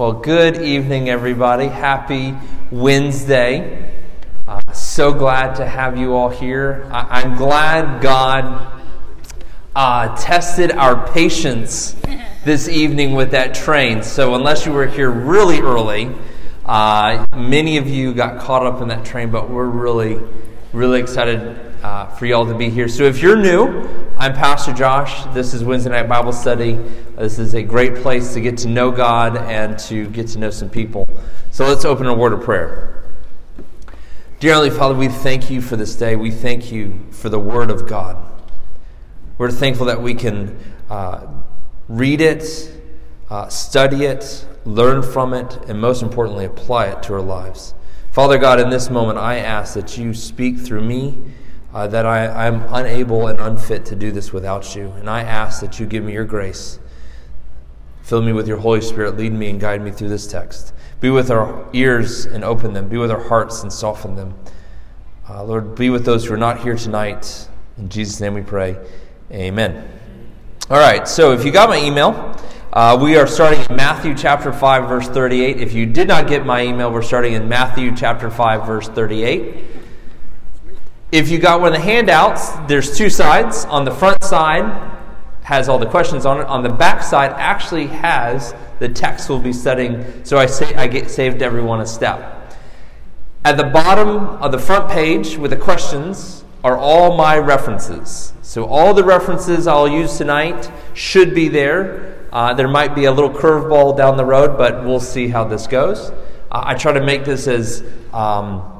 Well, good evening, everybody. Happy Wednesday. Uh, so glad to have you all here. I- am glad God uh, tested our patience this evening with that train. So, unless you were here really early, uh, many of you got caught up in that train, but we're really, really excited uh, for y'all to be here. So if you're new, I'm Pastor Josh. This is Wednesday Night Bible Study. This is a great place to get to know God and to get to know some people. So let's open a word of prayer. Dear Heavenly Father, we thank you for this day. We thank you for the Word of God. We're thankful that we can uh, read it, uh, study it, learn from it, and most importantly, apply it to our lives. Father God, in this moment, I ask that you speak through me uh, that I, I'm unable and unfit to do this without you. And I ask that you give me your grace. Fill me with your Holy Spirit. Lead me and guide me through this text. Be with our ears and open them. Be with our hearts and soften them. Uh, Lord, be with those who are not here tonight. In Jesus' name we pray. Amen. All right, so if you got my email, uh, we are starting in Matthew chapter 5, verse 38. If you did not get my email, we're starting in Matthew chapter 5, verse 38. If you got one of the handouts, there's two sides. On the front side has all the questions on it. On the back side actually has the text we'll be studying. So I say I get saved everyone a step. At the bottom of the front page with the questions are all my references. So all the references I'll use tonight should be there. Uh, there might be a little curveball down the road, but we'll see how this goes. Uh, I try to make this as um,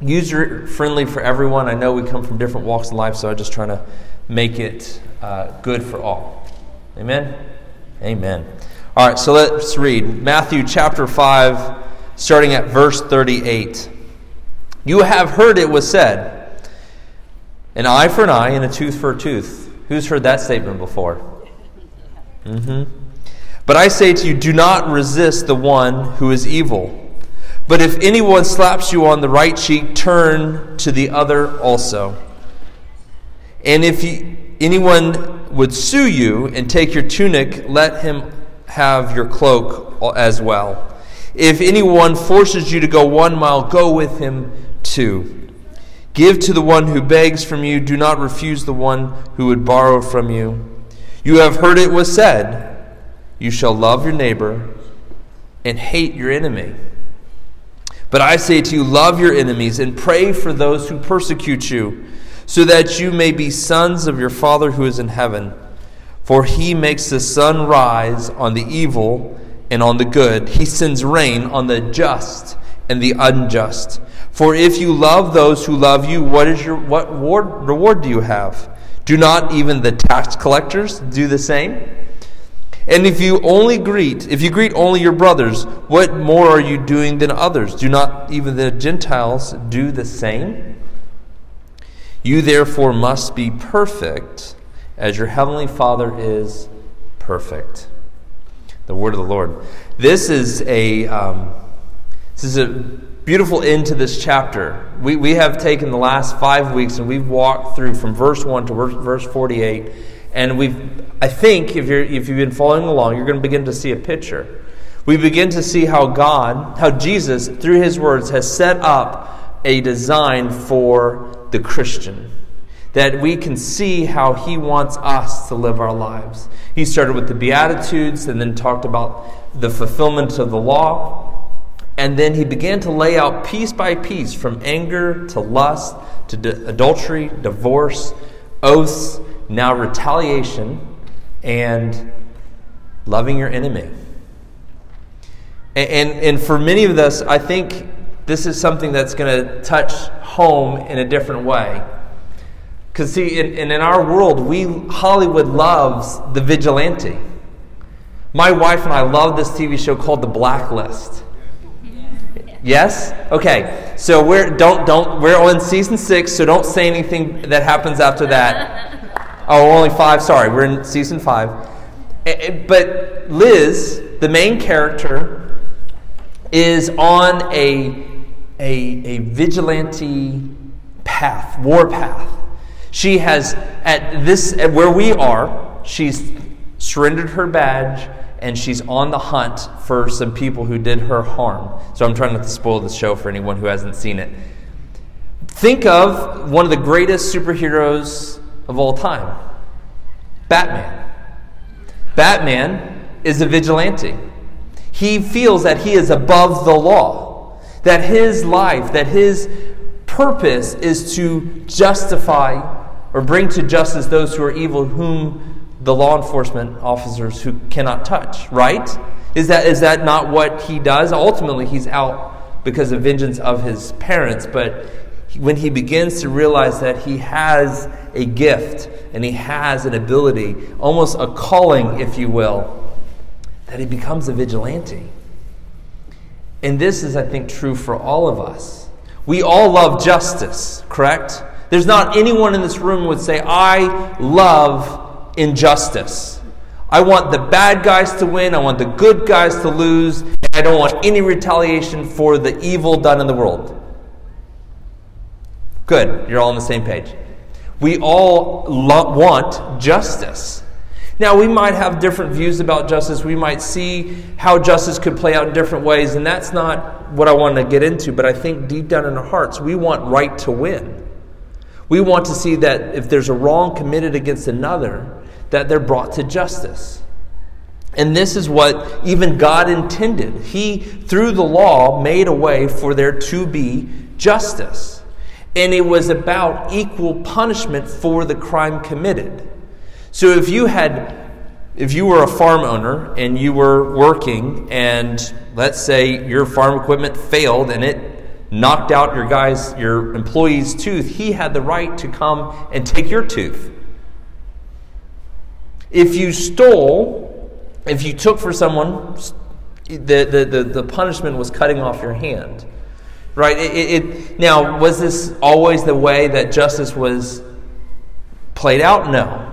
user friendly for everyone. I know we come from different walks of life, so I'm just trying to make it uh, good for all. Amen? Amen. All right, so let's read Matthew chapter 5, starting at verse 38. You have heard it was said, an eye for an eye and a tooth for a tooth. Who's heard that statement before? Mm-hmm. But I say to you, do not resist the one who is evil. But if anyone slaps you on the right cheek, turn to the other also. And if he, anyone would sue you and take your tunic, let him have your cloak as well. If anyone forces you to go one mile, go with him two. Give to the one who begs from you, do not refuse the one who would borrow from you. You have heard it was said, You shall love your neighbor and hate your enemy. But I say to you, love your enemies and pray for those who persecute you, so that you may be sons of your Father who is in heaven. For he makes the sun rise on the evil and on the good, he sends rain on the just and the unjust. For if you love those who love you, what is your what reward, reward do you have? Do not even the tax collectors do the same? And if you only greet, if you greet only your brothers, what more are you doing than others? Do not even the Gentiles do the same? You therefore must be perfect as your heavenly Father is perfect. The word of the Lord. This is a um, this is a beautiful end to this chapter. We, we have taken the last five weeks and we've walked through from verse 1 to verse, verse 48 and we've, I think, if, you're, if you've been following along, you're going to begin to see a picture. We begin to see how God, how Jesus, through his words, has set up a design for the Christian. That we can see how he wants us to live our lives. He started with the Beatitudes and then talked about the fulfillment of the law. And then he began to lay out piece by piece from anger to lust to adultery, divorce, oaths, now retaliation and loving your enemy. And, and, and for many of us, I think this is something that's going to touch home in a different way. Because, see, in, in, in our world, we, Hollywood loves the vigilante. My wife and I love this TV show called The Blacklist. Yes? Okay. So we're don't don't we're on season six, so don't say anything that happens after that. Oh, only five. Sorry, we're in season five. Eh, eh, but Liz, the main character, is on a, a, a vigilante path, war path. She has, at this, at where we are, she's surrendered her badge and she's on the hunt for some people who did her harm. So I'm trying not to spoil the show for anyone who hasn't seen it. Think of one of the greatest superheroes of all time Batman. Batman is a vigilante. He feels that he is above the law, that his life, that his purpose is to justify or bring to justice those who are evil, whom the law enforcement officers who cannot touch, right? Is that, is that not what he does? Ultimately, he's out because of vengeance of his parents, but when he begins to realize that he has a gift and he has an ability, almost a calling, if you will, that he becomes a vigilante. And this is, I think, true for all of us. We all love justice, correct? There's not anyone in this room would say, I love injustice. I want the bad guys to win, I want the good guys to lose, I don't want any retaliation for the evil done in the world. Good, you're all on the same page. We all lo- want justice. Now, we might have different views about justice. We might see how justice could play out in different ways, and that's not what I want to get into. But I think deep down in our hearts, we want right to win. We want to see that if there's a wrong committed against another, that they're brought to justice. And this is what even God intended. He, through the law, made a way for there to be justice. And it was about equal punishment for the crime committed. So if you had if you were a farm owner and you were working and let's say your farm equipment failed and it knocked out your guy's your employee's tooth, he had the right to come and take your tooth. If you stole, if you took for someone, the, the, the, the punishment was cutting off your hand. Right? It, it, it, now, was this always the way that justice was played out? No.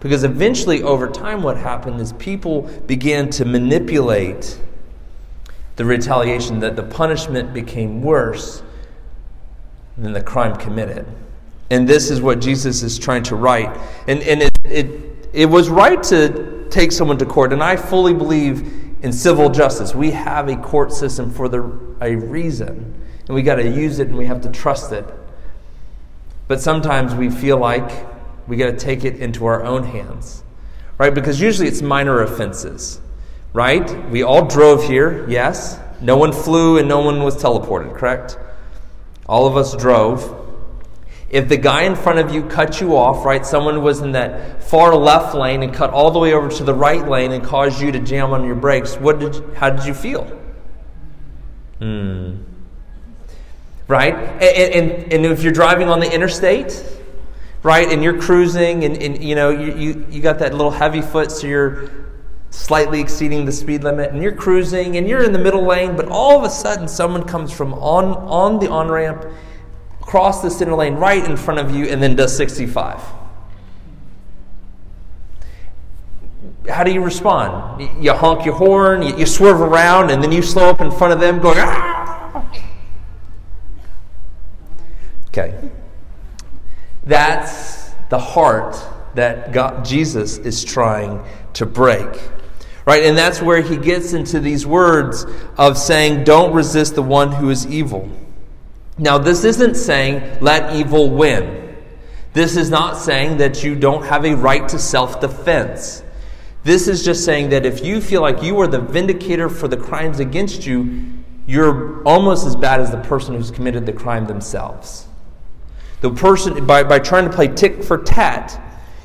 Because eventually, over time, what happened is people began to manipulate the retaliation, that the punishment became worse than the crime committed. And this is what Jesus is trying to write. And, and it, it, it was right to take someone to court, and I fully believe in civil justice. We have a court system for the, a reason, and we got to use it and we have to trust it. But sometimes we feel like we got to take it into our own hands, right? Because usually it's minor offenses, right? We all drove here, yes. No one flew and no one was teleported, correct? All of us drove. If the guy in front of you cut you off, right, someone was in that far left lane and cut all the way over to the right lane and caused you to jam on your brakes, what did how did you feel? Hmm. Right? And, and, and if you're driving on the interstate, right? And you're cruising, and, and you know you, you, you got that little heavy foot, so you're slightly exceeding the speed limit, and you're cruising, and you're in the middle lane, but all of a sudden someone comes from on on the on ramp, across the center lane, right in front of you, and then does 65. How do you respond? You honk your horn, you, you swerve around, and then you slow up in front of them, going. Ah! Okay. That's the heart that God, Jesus is trying to break. Right? And that's where he gets into these words of saying, don't resist the one who is evil. Now, this isn't saying, let evil win. This is not saying that you don't have a right to self defense. This is just saying that if you feel like you are the vindicator for the crimes against you, you're almost as bad as the person who's committed the crime themselves. The person, by, by trying to play tick for tat,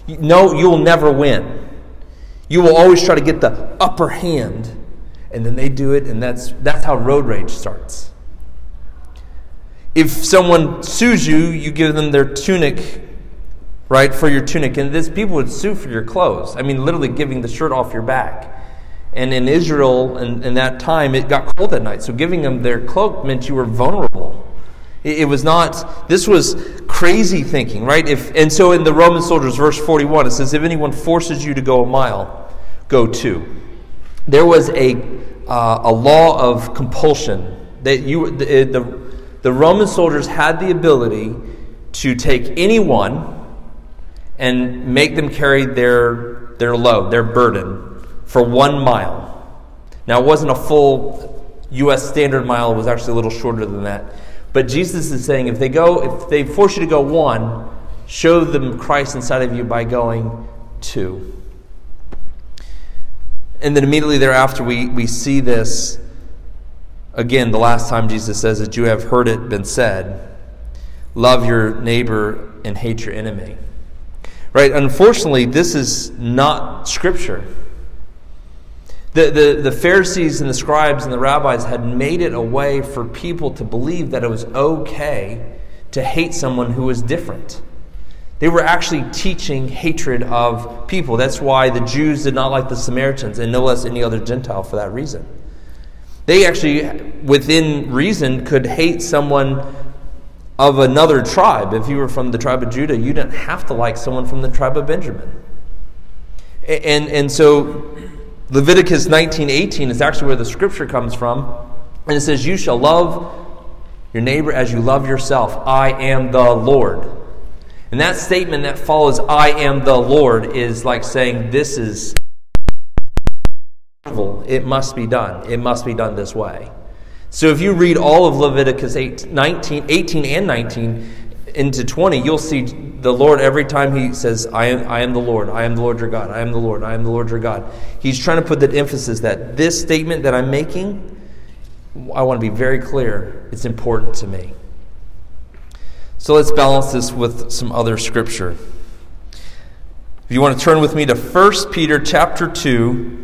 you, no, you will never win. You will always try to get the upper hand, and then they do it, and that's, that's how road rage starts. If someone sues you, you give them their tunic, right, for your tunic. And this people would sue for your clothes. I mean, literally giving the shirt off your back. And in Israel, in, in that time, it got cold at night. So giving them their cloak meant you were vulnerable. It was not, this was crazy thinking, right? If, and so in the Roman soldiers, verse 41, it says, If anyone forces you to go a mile, go two. There was a, uh, a law of compulsion that you, the, the, the Roman soldiers had the ability to take anyone and make them carry their, their load, their burden, for one mile. Now, it wasn't a full U.S. standard mile, it was actually a little shorter than that. But Jesus is saying if they go, if they force you to go one, show them Christ inside of you by going two. And then immediately thereafter, we, we see this again, the last time Jesus says that you have heard it been said love your neighbor and hate your enemy. Right? Unfortunately, this is not scripture. The, the, the Pharisees and the scribes and the rabbis had made it a way for people to believe that it was okay to hate someone who was different. They were actually teaching hatred of people. That's why the Jews did not like the Samaritans, and no less any other Gentile for that reason. They actually, within reason, could hate someone of another tribe. If you were from the tribe of Judah, you didn't have to like someone from the tribe of Benjamin. And, and so Leviticus 19:18 is actually where the scripture comes from, and it says, "You shall love your neighbor as you love yourself. I am the Lord." And that statement that follows "I am the Lord" is like saying this is it must be done. It must be done this way. So if you read all of Leviticus 8, 19, 18 and 19, into 20, you'll see the Lord every time he says, I am, I am the Lord, I am the Lord your God, I am the Lord, I am the Lord your God. He's trying to put that emphasis that this statement that I'm making, I want to be very clear, it's important to me. So let's balance this with some other scripture. If you want to turn with me to 1 Peter chapter 2,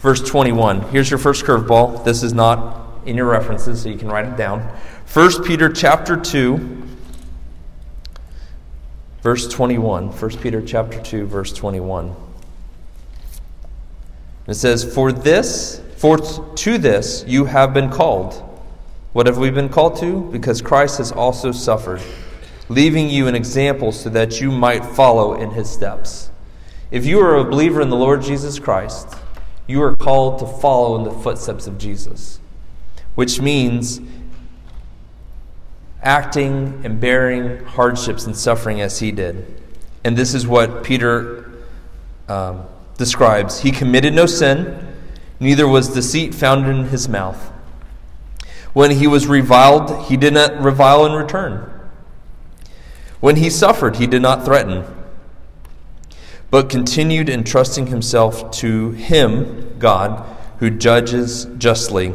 verse 21. Here's your first curveball. This is not in your references, so you can write it down. 1 Peter chapter 2, verse 21 1 peter chapter 2 verse 21 it says for this for to this you have been called. What have we been called to? Because christ has also suffered leaving you an example so that you might follow in his steps. If you are a believer in the lord jesus christ you are called to follow in the footsteps of jesus which means acting and bearing hardships and suffering as he did. And this is what Peter um, describes He committed no sin, neither was deceit found in his mouth. When he was reviled, he did not revile in return. When he suffered, he did not threaten, but continued entrusting himself to him, God, who judges justly.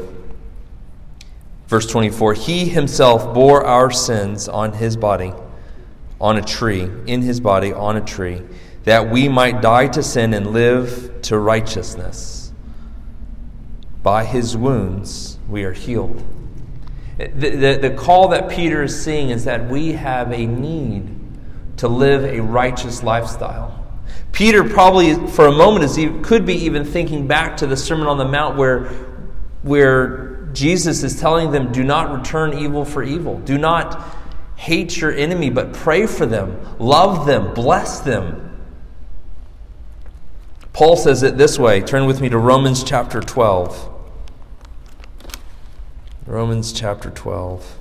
Verse 24 He himself bore our sins on his body, on a tree, in his body, on a tree, that we might die to sin and live to righteousness. By his wounds we are healed. The, the, the call that Peter is seeing is that we have a need to live a righteous lifestyle. Peter probably, for a moment, is, could be even thinking back to the Sermon on the Mount where, where Jesus is telling them do not return evil for evil. Do not hate your enemy, but pray for them, love them, bless them. Paul says it this way. Turn with me to Romans chapter 12. Romans chapter 12.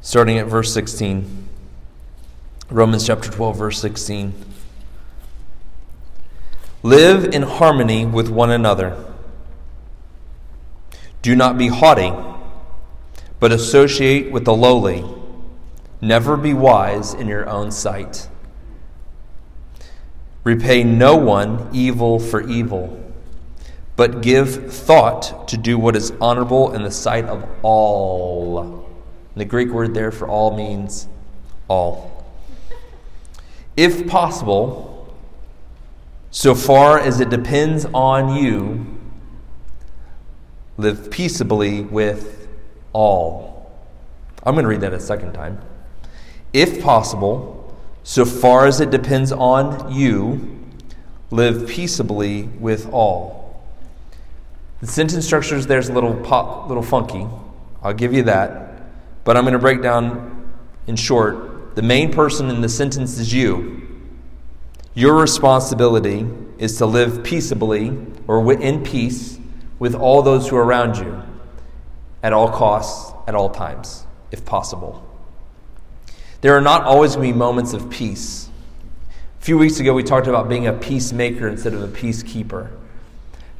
Starting at verse 16. Romans chapter 12, verse 16. Live in harmony with one another. Do not be haughty, but associate with the lowly. Never be wise in your own sight. Repay no one evil for evil, but give thought to do what is honorable in the sight of all. And the Greek word there for all means all. If possible, so far as it depends on you, live peaceably with all. I'm going to read that a second time. If possible, so far as it depends on you, live peaceably with all. The sentence structure is there's a little pop, little funky. I'll give you that. But I'm going to break down in short. The main person in the sentence is you. Your responsibility is to live peaceably or in peace with all those who are around you at all costs, at all times, if possible. There are not always going to be moments of peace. A few weeks ago, we talked about being a peacemaker instead of a peacekeeper.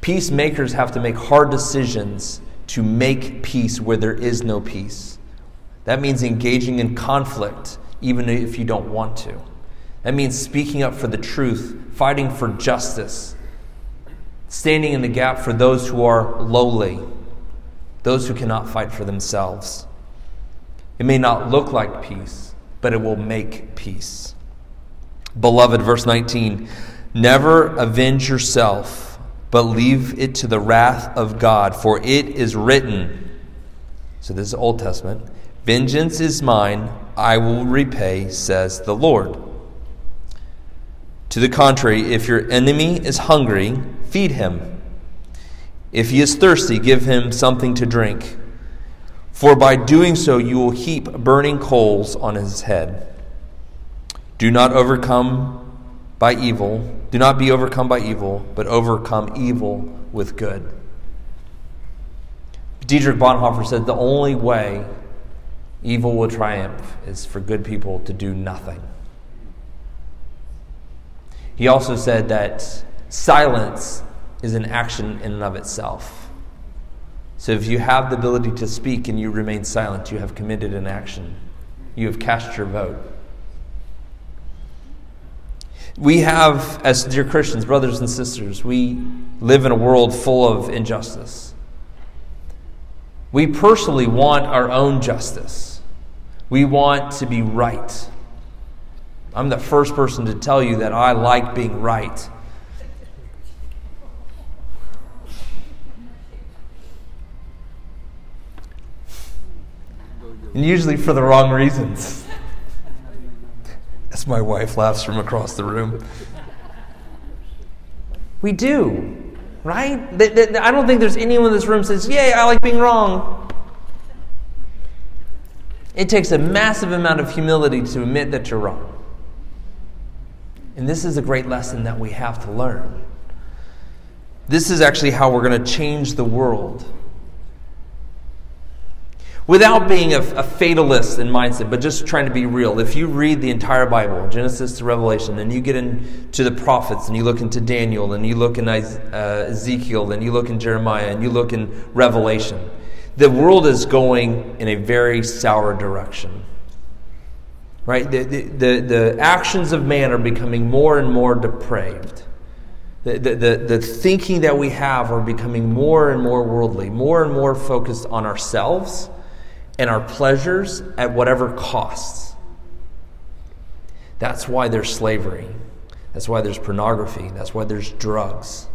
Peacemakers have to make hard decisions to make peace where there is no peace. That means engaging in conflict, even if you don't want to. That means speaking up for the truth, fighting for justice, standing in the gap for those who are lowly, those who cannot fight for themselves. It may not look like peace, but it will make peace. Beloved, verse 19 Never avenge yourself, but leave it to the wrath of God, for it is written. So this is Old Testament. Vengeance is mine, I will repay, says the Lord. To the contrary, if your enemy is hungry, feed him. If he is thirsty, give him something to drink. For by doing so, you will heap burning coals on his head. Do not overcome by evil. Do not be overcome by evil, but overcome evil with good. Dietrich Bonhoeffer said the only way evil will triumph is for good people to do nothing. He also said that silence is an action in and of itself. So if you have the ability to speak and you remain silent, you have committed an action. You have cast your vote. We have, as dear Christians, brothers and sisters, we live in a world full of injustice. We personally want our own justice. We want to be right. I'm the first person to tell you that I like being right. And usually for the wrong reasons. As my wife laughs from across the room. We do, right? I don't think there's anyone in this room says, Yay, I like being wrong. It takes a massive amount of humility to admit that you're wrong. And this is a great lesson that we have to learn. This is actually how we're going to change the world. Without being a, a, fatalist in mindset, but just trying to be real. If you read the entire Bible, Genesis to Revelation, and you get into the prophets, and you look into Daniel, and you look in uh, Ezekiel, and you look in Jeremiah, and you look in Revelation, the world is going in a very sour direction right? The, the, the, actions of man are becoming more and more depraved. The, the, the, the thinking that we have are becoming more and more worldly, more and more focused on ourselves and our pleasures at whatever costs. That's why there's slavery. That's why there's pornography. That's why there's drugs.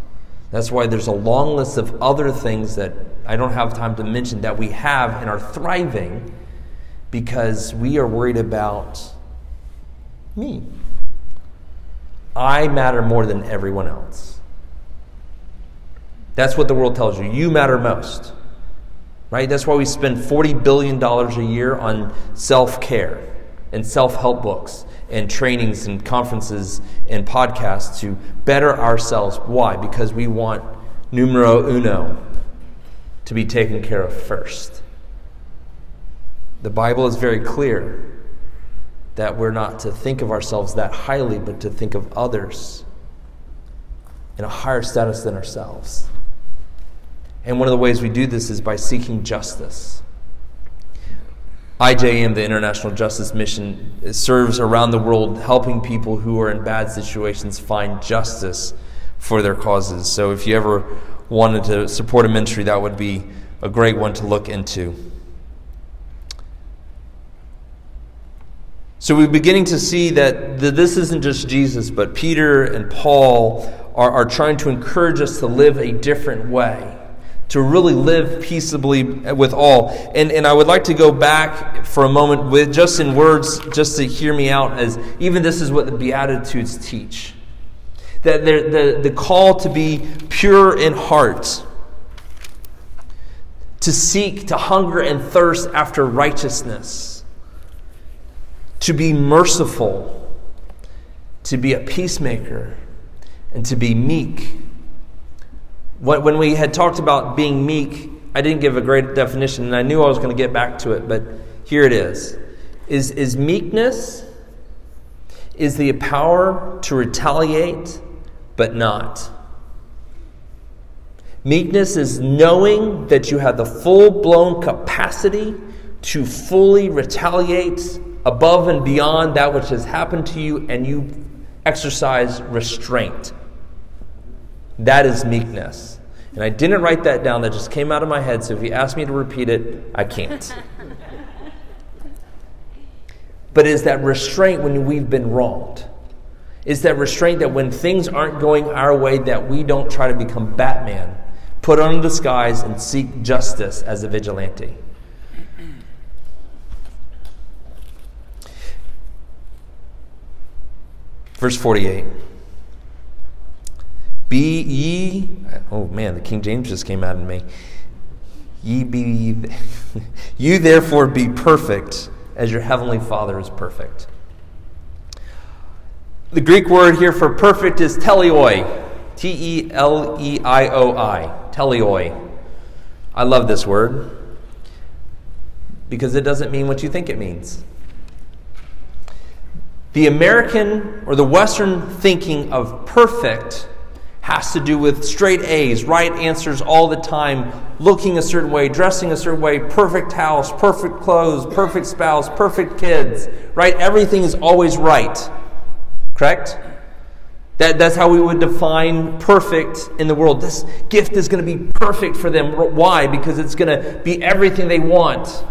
That's why there's a long list of other things that I don't have time to mention that we have and are thriving because we are worried about me. I matter more than everyone else. That's what the world tells you. You matter most. Right? That's why we spend $40 billion a year on self care and self help books and trainings and conferences and podcasts to better ourselves. Why? Because we want numero uno to be taken care of first. The Bible is very clear that we're not to think of ourselves that highly, but to think of others in a higher status than ourselves. And one of the ways we do this is by seeking justice. IJM, the International Justice Mission, serves around the world helping people who are in bad situations find justice for their causes. So if you ever wanted to support a ministry, that would be a great one to look into. So we're beginning to see that this isn't just Jesus, but Peter and Paul are, are trying to encourage us to live a different way, to really live peaceably with all. And, and I would like to go back for a moment with just in words, just to hear me out, as even this is what the Beatitudes teach. That the, the, the call to be pure in heart, to seek, to hunger and thirst after righteousness to be merciful, to be a peacemaker, and to be meek. When we had talked about being meek, I didn't give a great definition, and I knew I was going to get back to it, but here it is. Is, is meekness is the power to retaliate, but not. Meekness is knowing that you have the full blown capacity to fully retaliate above and beyond that which has happened to you, and you exercise restraint. That is meekness. And I didn't write that down, that just came out of my head, so if you ask me to repeat it, I can't. but is that restraint when we've been wronged? Is that restraint that when things aren't going our way, that we don't try to become Batman, put on a disguise, and seek justice as a vigilante? Verse 48. Be ye, oh man, the King James just came out in me. Ye be, you therefore be perfect as your heavenly Father is perfect. The Greek word here for perfect is teleioi. T E L E I O I. Teleioi. I love this word because it doesn't mean what you think it means. The American or the Western thinking of perfect has to do with straight A's, right answers all the time, looking a certain way, dressing a certain way, perfect house, perfect clothes, perfect spouse, perfect kids, right? Everything is always right. Correct? That, that's how we would define perfect in the world. This gift is going to be perfect for them. Why? Because it's going to be everything they want.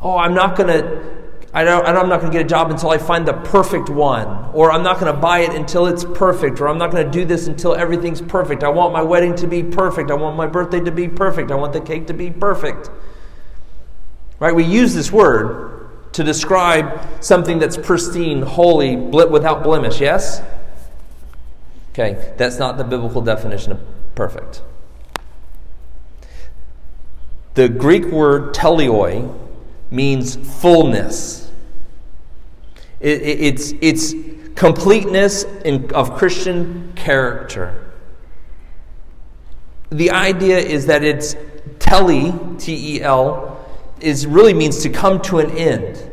Oh, I'm not going to I don't, I'm not going to get a job until I find the perfect one. Or I'm not going to buy it until it's perfect. Or I'm not going to do this until everything's perfect. I want my wedding to be perfect. I want my birthday to be perfect. I want the cake to be perfect. Right? We use this word to describe something that's pristine, holy, without blemish. Yes? Okay, that's not the biblical definition of perfect. The Greek word teleioi means fullness. It, it, it's, it's completeness in, of Christian character. The idea is that it's tele, T E L, is really means to come to an end.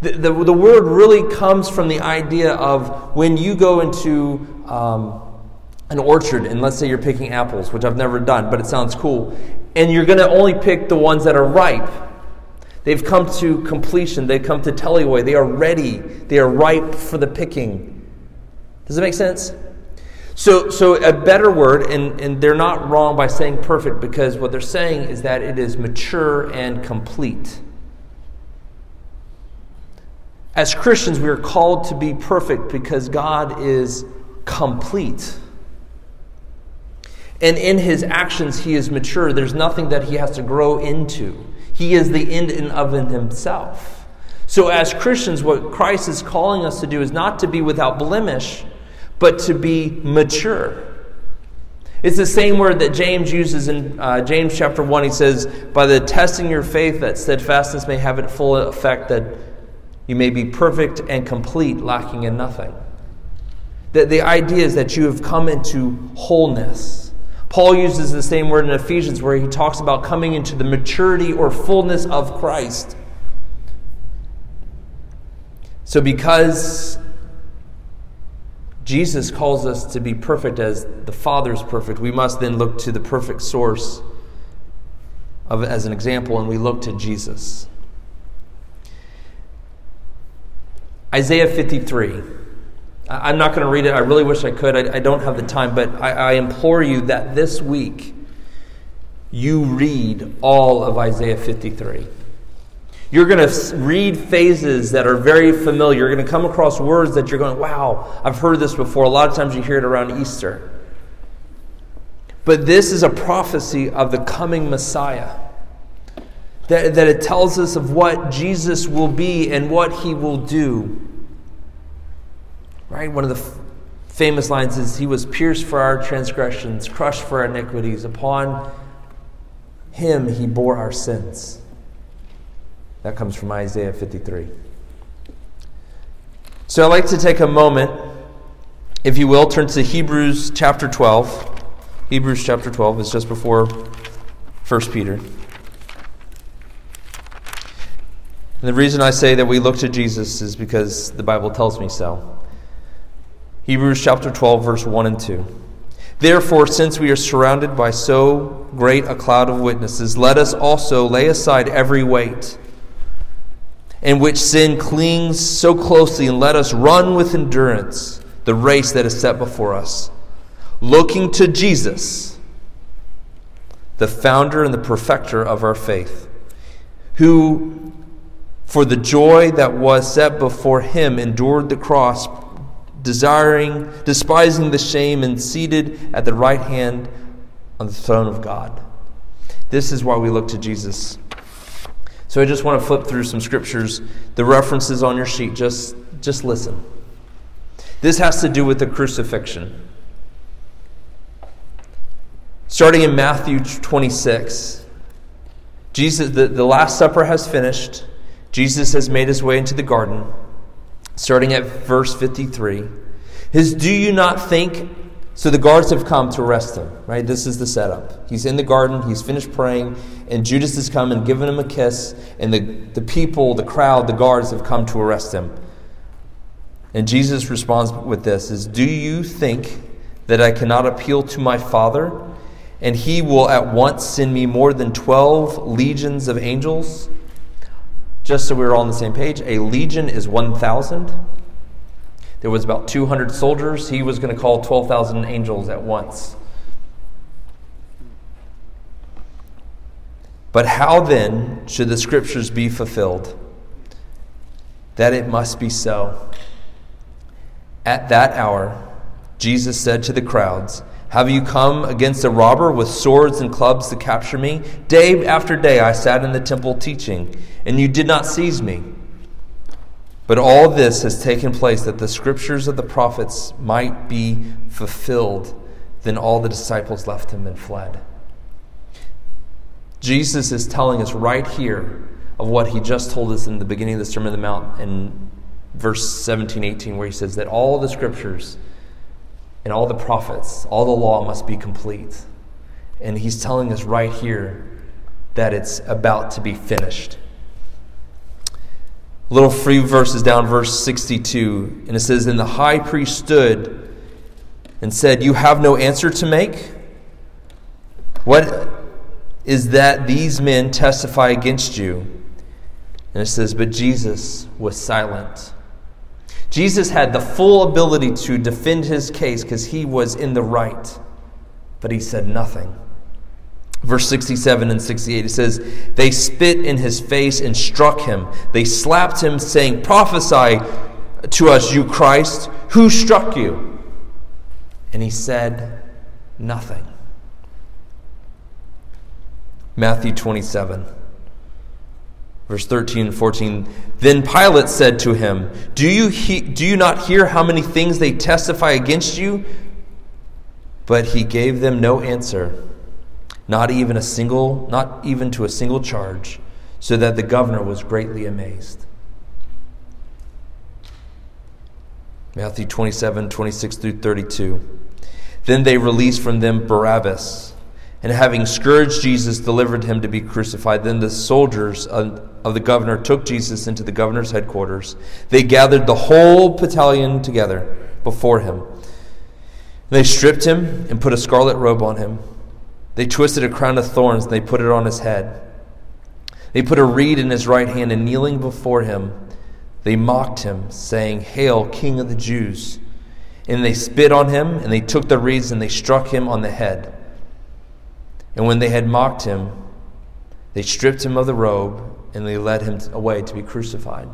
The, the, the, word really comes from the idea of when you go into um, an orchard, and let's say you're picking apples, which I've never done, but it sounds cool, and you're going to only pick the ones that are ripe. They've come to completion. They've come to teleioi. They are ready. They are ripe for the picking. Does it make sense? So, so a better word, and, and they're not wrong by saying perfect because what they're saying is that it is mature and complete. As Christians, we are called to be perfect because God is complete. And in his actions, he is mature. There's nothing that he has to grow into. He is the end and of himself. So, as Christians, what Christ is calling us to do is not to be without blemish, but to be mature. It's the same word that James uses in uh, James chapter 1. He says, By the testing your faith, that steadfastness may have its full effect, that you may be perfect and complete, lacking in nothing. The, the idea is that you have come into wholeness. Paul uses the same word in Ephesians where he talks about coming into the maturity or fullness of Christ. So, because Jesus calls us to be perfect as the Father is perfect, we must then look to the perfect source of, as an example, and we look to Jesus. Isaiah 53. I'm not going to read it. I really wish I could. I, I don't have the time, but I, I implore you that this week you read all of Isaiah 53. You're going to read phases that are very familiar. You're going to come across words that you're going, wow, I've heard this before. A lot of times you hear it around Easter. But this is a prophecy of the coming Messiah. That, that it tells us of what Jesus will be and what he will do. Right? One of the f- famous lines is He was pierced for our transgressions, crushed for our iniquities. Upon Him He bore our sins. That comes from Isaiah 53. So I'd like to take a moment, if you will, turn to Hebrews chapter 12. Hebrews chapter 12 is just before 1 Peter. And the reason I say that we look to Jesus is because the Bible tells me so. Hebrews chapter 12, verse 1 and 2. Therefore, since we are surrounded by so great a cloud of witnesses, let us also lay aside every weight in which sin clings so closely, and let us run with endurance the race that is set before us, looking to Jesus, the founder and the perfecter of our faith, who, for the joy that was set before him, endured the cross, desiring, despising the shame, and seated at the right hand on the throne of God. This is why we look to Jesus. So I just want to flip through some scriptures. The references on your sheet, just, just listen. This has to do with the crucifixion. Starting in Matthew 26, Jesus, the, the Last Supper has finished. Jesus has made his way into the garden. Starting at verse 53. His do you not think so the guards have come to arrest him, right? This is the setup. He's in the garden, he's finished praying, and Judas has come and given him a kiss, and the, the people, the crowd, the guards have come to arrest him. And Jesus responds with this is do you think that I cannot appeal to my Father and he will at once send me more than 12 legions of angels? Just so we're all on the same page, a legion is 1,000. There was about 200 soldiers. He was going to call 12,000 angels at once. But how then should the scriptures be fulfilled? That it must be so. At that hour, Jesus said to the crowds, Have you come against a robber with swords and clubs to capture me? Day after day I sat in the temple teaching, and you did not seize me. But all this has taken place that the scriptures of the prophets might be fulfilled. Then all the disciples left him and fled. Jesus is telling us right here of what he just told us in the beginning of the Sermon on the Mount in verse 17, 18, where he says that all the scriptures and all the prophets, all the law must be complete. And he's telling us right here that it's about to be finished A little free verses down, verse 62. And it says, And the high priest stood and said, You have no answer to make? What is that these men testify against you? And it says, But Jesus was silent. Jesus had the full ability to defend his case because he was in the right, but he said nothing. Verse 67 and 68, it says, They spit in his face and struck him. They slapped him, saying, Prophesy to us, you Christ. Who struck you? And he said, Nothing. Matthew 27, verse 13 and 14. Then Pilate said to him, Do you, he- do you not hear how many things they testify against you? But he gave them no answer not even a single, not even to a single charge, so that the governor was greatly amazed. Matthew 27, 26 through 32. Then they released from them Barabbas, and having scourged Jesus, delivered him to be crucified. Then the soldiers of the governor took Jesus into the governor's headquarters. They gathered the whole battalion together before him. They stripped him and put a scarlet robe on him. They twisted a crown of thorns and they put it on his head. They put a reed in his right hand, and kneeling before him, they mocked him, saying, Hail, King of the Jews! And they spit on him, and they took the reeds and they struck him on the head. And when they had mocked him, they stripped him of the robe, and they led him away to be crucified.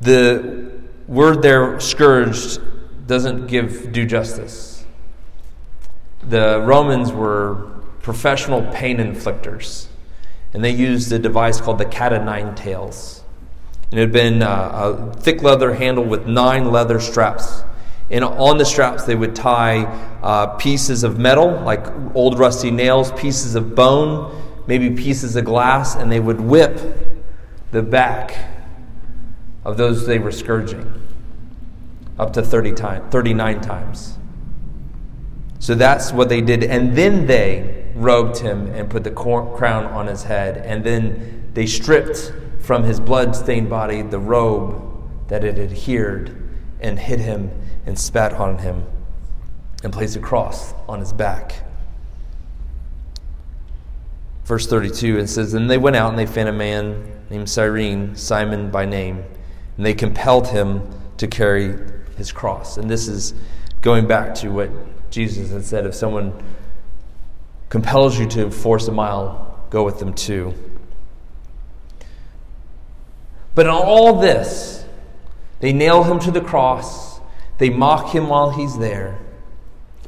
The word there, scourged, doesn't give due justice the Romans were professional pain inflictors, and they used a device called the cat nine tails. And it had been uh, a thick leather handle with nine leather straps. And on the straps, they would tie uh, pieces of metal, like old rusty nails, pieces of bone, maybe pieces of glass, and they would whip the back of those they were scourging up to 30 time, 39 times. So that's what they did. And then they robed him and put the crown on his head. And then they stripped from his blood stained body the robe that had adhered and hit him and spat on him and placed a cross on his back. Verse 32, and says, Then they went out and they found a man named Cyrene, Simon by name, and they compelled him to carry his cross. And this is going back to what Jesus had said if someone compels you to force a mile, go with them too. But in all this, they nail him to the cross, they mock him while he's there.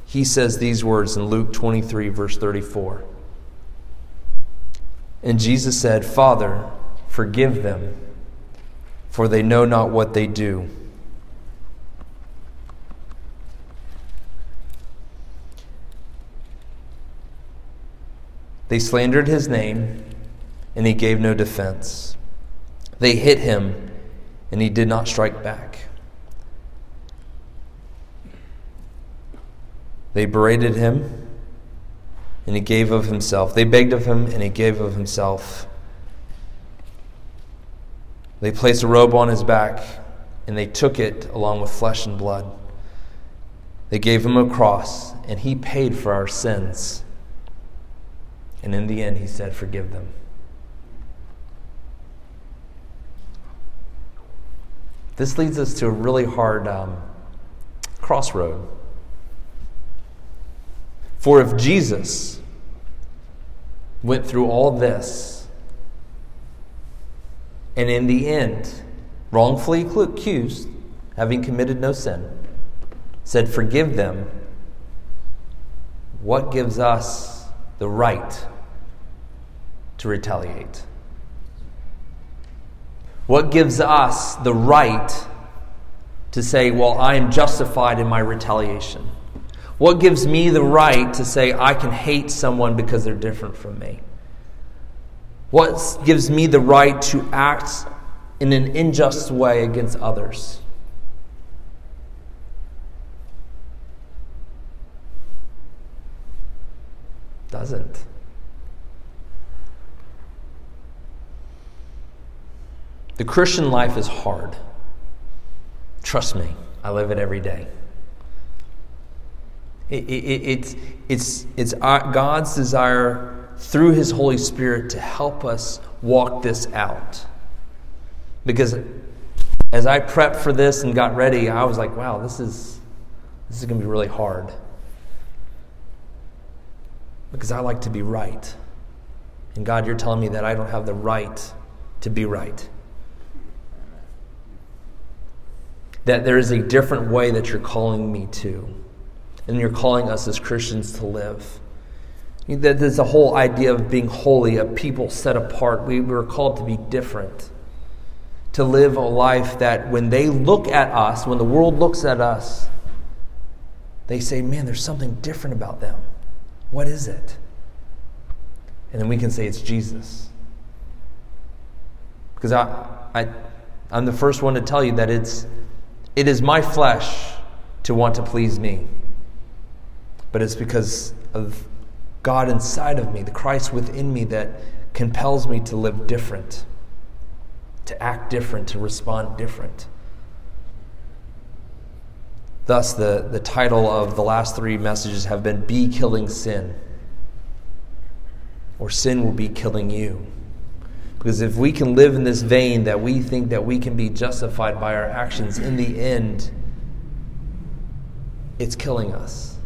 He says these words in Luke 23, verse 34. And Jesus said, Father, forgive them, for they know not what they do. They slandered his name, and he gave no defense. They hit him, and he did not strike back. They berated him, and he gave of himself. They begged of him, and he gave of himself. They placed a robe on his back, and they took it along with flesh and blood. They gave him a cross, and he paid for our sins. And in the end, he said, Forgive them. This leads us to a really hard um, crossroad. For if Jesus went through all this, and in the end, wrongfully accused, having committed no sin, said, Forgive them, what gives us the right to retaliate? What gives us the right to say, well, I am justified in my retaliation? What gives me the right to say I can hate someone because they're different from me? What gives me the right to act in an unjust way against others? Doesn't. The Christian life is hard. Trust me, I live it every day. It, it, it's, it's, it's God's desire through His Holy Spirit to help us walk this out. Because as I prepped for this and got ready, I was like, wow, this is, this is going to be really hard. Because I like to be right. And God, you're telling me that I don't have the right to be right. that there is a different way that you're calling me to, and you're calling us as Christians to live. There's a whole idea of being holy, a people set apart. We were called to be different, to live a life that when they look at us, when the world looks at us, they say, man, there's something different about them. What is it? And then we can say it's Jesus. Because I, I, I'm the first one to tell you that it's it is my flesh to want to please me, but it's because of God inside of me, the Christ within me, that compels me to live different, to act different, to respond different. Thus, the, the title of the last three messages have been Be Killing Sin, or Sin Will Be Killing You. Because if we can live in this vein that we think that we can be justified by our actions, in the end, it's killing us.